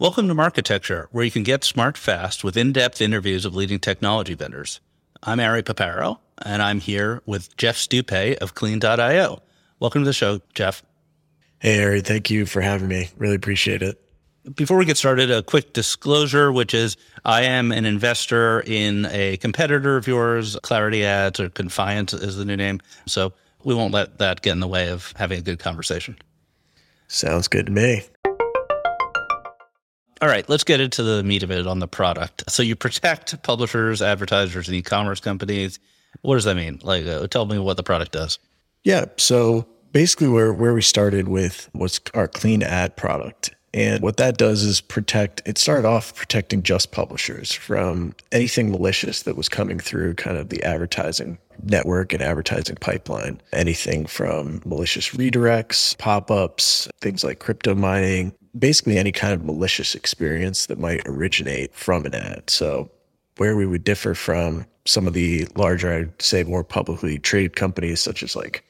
Welcome to Marketecture, where you can get smart fast with in depth interviews of leading technology vendors. I'm Ari Paparo, and I'm here with Geoff Stupay of Clean.io. Welcome to the show, Geoff. Hey, Ari. Thank you for having me. Really appreciate it. Before we get started, a quick disclosure, which is I am an investor in a competitor of yours, Clarity Ads or Confiant is the new name. So we won't let that get in the way of having a good conversation. Sounds good to me. All right, let's get into the meat of it on the product. So you protect publishers, advertisers, and e-commerce companies. What does that mean? Like, uh, tell me what the product does. Yeah. So basically, where where we started with was our clean ad product, and what that does is protect. It started off protecting just publishers from anything malicious that was coming through kind of the advertising network and advertising pipeline. Anything from malicious redirects, pop ups, things like crypto mining, basically any kind of malicious experience that might originate from an ad. So, where we would differ from some of the larger, I'd say more publicly traded companies such as like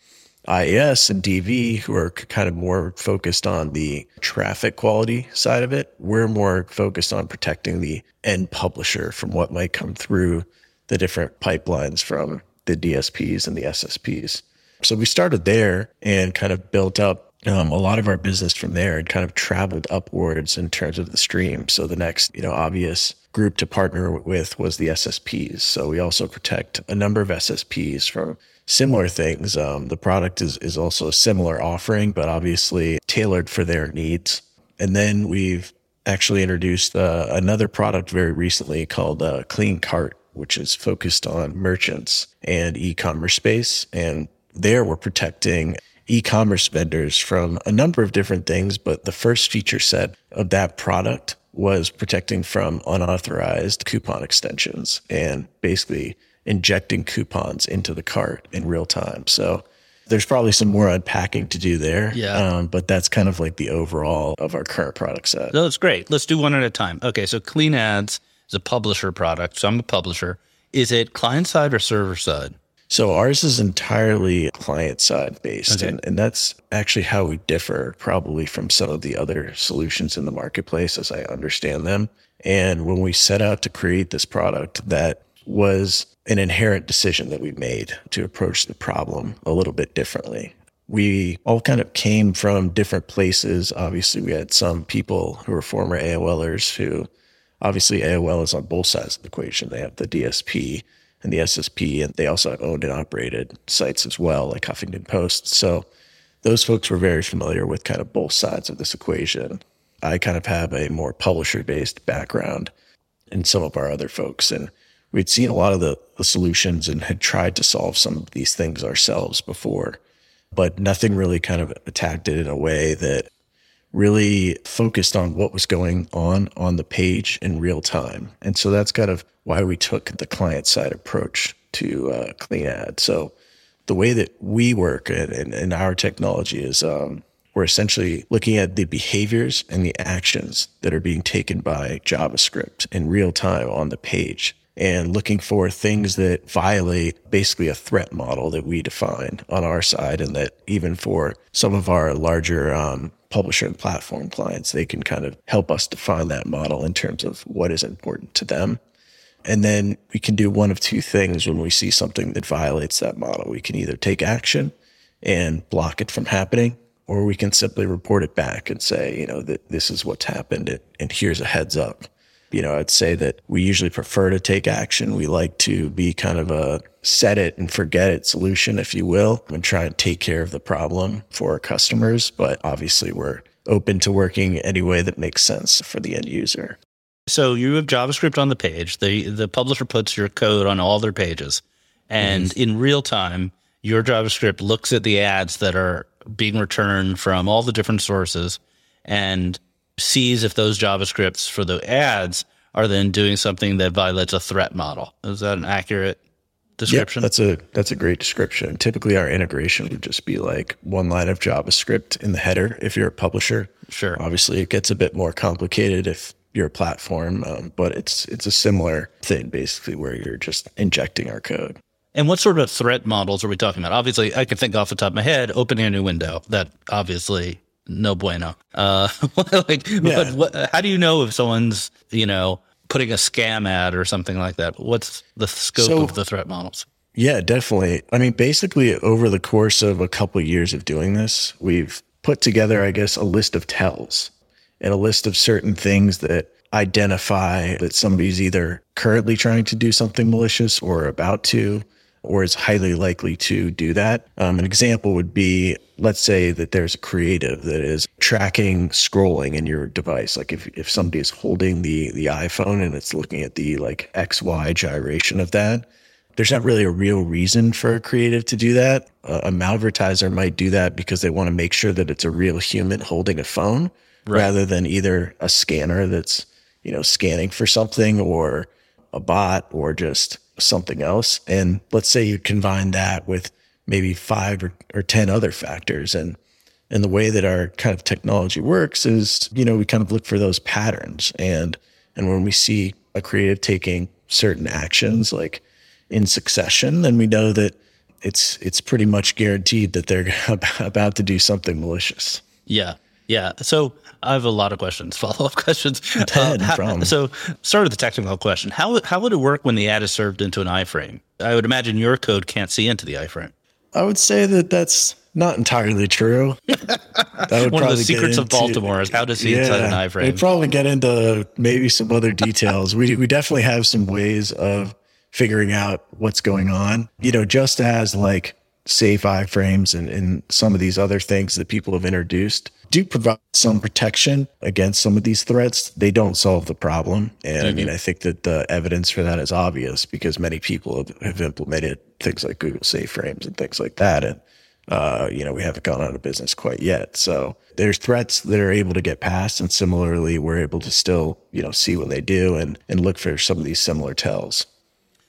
IAS and DV, who are kind of more focused on the traffic quality side of it, we're more focused on protecting the end publisher from what might come through the different pipelines from the DSPs and the SSPs. So we started there and kind of built up um, a lot of our business from there and kind of traveled upwards in terms of the stream. So the next, you know, obvious group to partner with was the SSPs. So we also protect a number of SSPs from similar things. Um, the product is is also a similar offering, but obviously tailored for their needs. And then we've actually introduced uh, another product very recently called uh, Clean Cart, which is focused on merchants and e-commerce space. And there we're protecting e-commerce vendors from a number of different things, but the first feature set of that product was protecting from unauthorized coupon extensions and basically injecting coupons into the cart in real time. So there's probably some more unpacking to do there. Yeah. Um, but that's kind of like the overall of our current product set. No, that's great. Let's do one at a time. Okay. So Clean Ads is a publisher product. So I'm a publisher. Is it client side or server side? So ours is entirely client side based. Okay. And, and that's actually how we differ probably from some of the other solutions in the marketplace as I understand them. And when we set out to create this product, that was an inherent decision that we made to approach the problem a little bit differently. We all kind of came from different places. Obviously, we had some people who were former AOLers who obviously AOL is on both sides of the equation. They have the DSP and the SSP, and they also owned and operated sites as well, like Huffington Post. So those folks were very familiar with kind of both sides of this equation. I kind of have a more publisher based background and some of our other folks. And we'd seen a lot of the, the solutions and had tried to solve some of these things ourselves before, but nothing really kind of attacked it in a way that really focused on what was going on on the page in real time. And so that's kind of why we took the client side approach to uh, Clean Ad. So the way that we work and, our technology is um, we're essentially looking at the behaviors and the actions that are being taken by JavaScript in real time on the page and looking for things that violate basically a threat model that we define on our side and that even for some of our larger um, publisher and platform clients, they can kind of help us define that model in terms of what is important to them. And then we can do one of two things when we see something that violates that model. We can either take action and block it from happening, or we can simply report it back and say, you know, that this is what's happened and here's a heads up. You know, I'd say that we usually prefer to take action. We like to be kind of a set it and forget it solution, if you will, and try and take care of the problem for our customers. But obviously, we're open to working any way that makes sense for the end user. So you have JavaScript on the page. The the publisher puts your code on all their pages, and mm-hmm. in real time, your JavaScript looks at the ads that are being returned from all the different sources and sees if those JavaScripts for the ads are then doing something that violates a threat model. Is that an accurate description? Yep, that's a that's a great description. Typically, our integration would just be like one line of JavaScript in the header. If you're a publisher, sure. Obviously, it gets a bit more complicated if you're a platform. Um, but it's it's a similar thing basically where you're just injecting our code. And what sort of threat models are we talking about? Obviously, I can think off the top of my head, opening a new window. That obviously no bueno. Uh, like, yeah. what, how do you know if someone's you know putting a scam ad or something like that? What's the scope so, of the threat models? Yeah, definitely. I mean, basically, over the course of a couple of years of doing this, we've put together, I guess, a list of tells and a list of certain things that identify that somebody's either currently trying to do something malicious or about to, or is highly likely to do that. Um, an example would be let's say that there's a creative that is tracking scrolling in your device. Like if, if somebody is holding the, the iPhone and it's looking at the like XY gyration of that, there's not really a real reason for a creative to do that. Uh, a malvertiser might do that because they want to make sure that it's a real human holding a phone right. rather than either a scanner that's, you know, scanning for something or a bot or just something else. And let's say you combine that with maybe five or, or 10 other factors. And, and the way that our kind of technology works is, you know, we kind of look for those patterns. And, and when we see a creative taking certain actions mm-hmm. like in succession, then we know that it's, it's pretty much guaranteed that they're about to do something malicious. Yeah. Yeah. So I have a lot of questions, follow up questions. Uh, how, so start with the technical question. How, how would it work when the ad is served into an iframe? I would imagine your code can't see into the iframe. I would say that that's not entirely true. That would One of the secrets into, of Baltimore is how to see yeah, inside an iframe. We'd probably get into maybe some other details. we, we definitely have some ways of figuring out what's going on. You know, just as like safe iframes and, and some of these other things that people have introduced do provide some protection against some of these threats. They don't solve the problem. And. I mean, mm-hmm. I think that the evidence for that is obvious because many people have, have implemented things like Google Safe Frames and things like that. And, uh, you know, we haven't gone out of business quite yet. So there's threats that are able to get past. And similarly, we're able to still, you know, see what they do and, and look for some of these similar tells.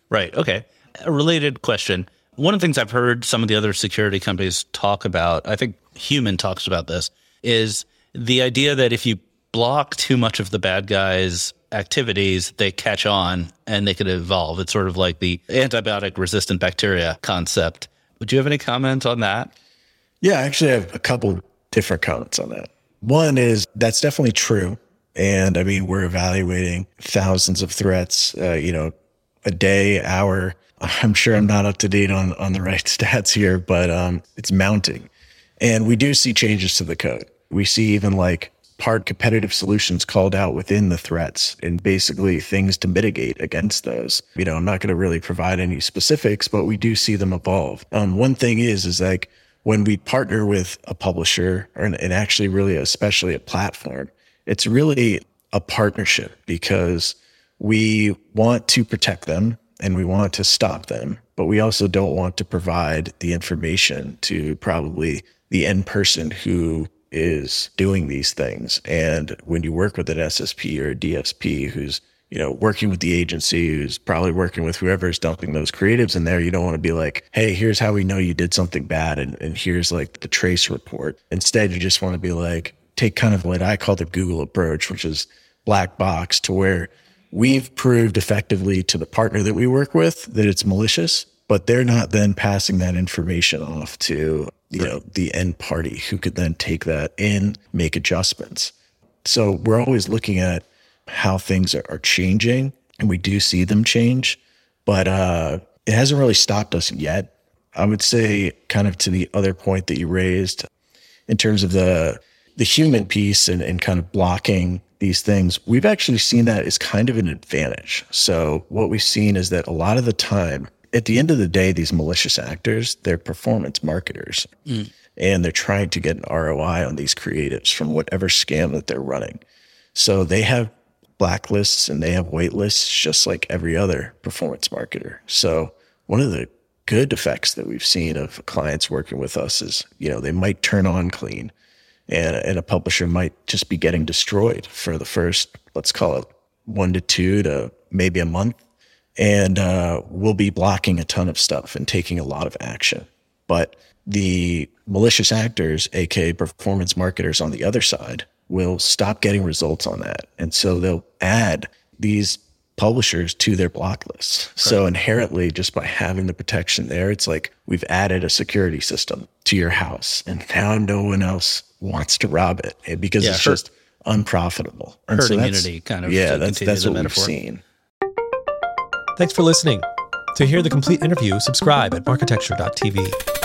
Right. Okay. A related question. One of the things I've heard some of the other security companies talk about, I think Human talks about this, is the idea that if you block too much of the bad guys' activities, they catch on and they could evolve. It's sort of like the antibiotic resistant bacteria concept. Would you have any comment on that? Yeah, I actually, I have a couple different comments on that. One is that's definitely true. And I mean, we're evaluating thousands of threats, uh, you know, a day, hour. I'm sure I'm not up to date on, on the right stats here, but um, it's mounting. And we do see changes to the code. We see even like part competitive solutions called out within the threats and basically things to mitigate against those. You know, I'm not going to really provide any specifics, but we do see them evolve. Um, one thing is, is like when we partner with a publisher or, and actually really, especially a platform, it's really a partnership because we want to protect them and we want to stop them, but we also don't want to provide the information to probably the end person who is doing these things. And when you work with an SSP or a DSP who's, you know, working with the agency, who's probably working with whoever's dumping those creatives in there, you don't want to be like, hey, here's how we know you did something bad. And, and here's like the trace report. Instead, you just want to be like, take kind of what I call the Google approach, which is black box to where we've proved effectively to the partner that we work with that it's malicious, but they're not then passing that information off to you know, the end party who could then take that and make adjustments. So we're always looking at how things are, are changing and we do see them change, but uh, it hasn't really stopped us yet. I would say kind of to the other point that you raised in terms of the the human piece and, and kind of blocking these things, we've actually seen that as kind of an advantage. So what we've seen is that a lot of the time at the end of the day, these malicious actors, they're performance marketers mm. and they're trying to get an ROI on these creatives from whatever scam that they're running. So they have blacklists and they have waitlists just like every other performance marketer. So one of the good effects that we've seen of clients working with us is, you know, they might turn on clean and, and a publisher might just be getting destroyed for the first, let's call it one to two to maybe a month and uh, we'll be blocking a ton of stuff and taking a lot of action. But the malicious actors, aka performance marketers on the other side, will stop getting results on that. And so they'll add these publishers to their block lists. So inherently, just by having the protection there, it's like we've added a security system to your house, and now no one else wants to rob it eh, because Yeah, it's herd- just unprofitable. And herd that's- immunity kind of yeah, that's that's what metaphor. we've seen. Thanks for listening. To hear the complete interview, subscribe at marketecture.tv.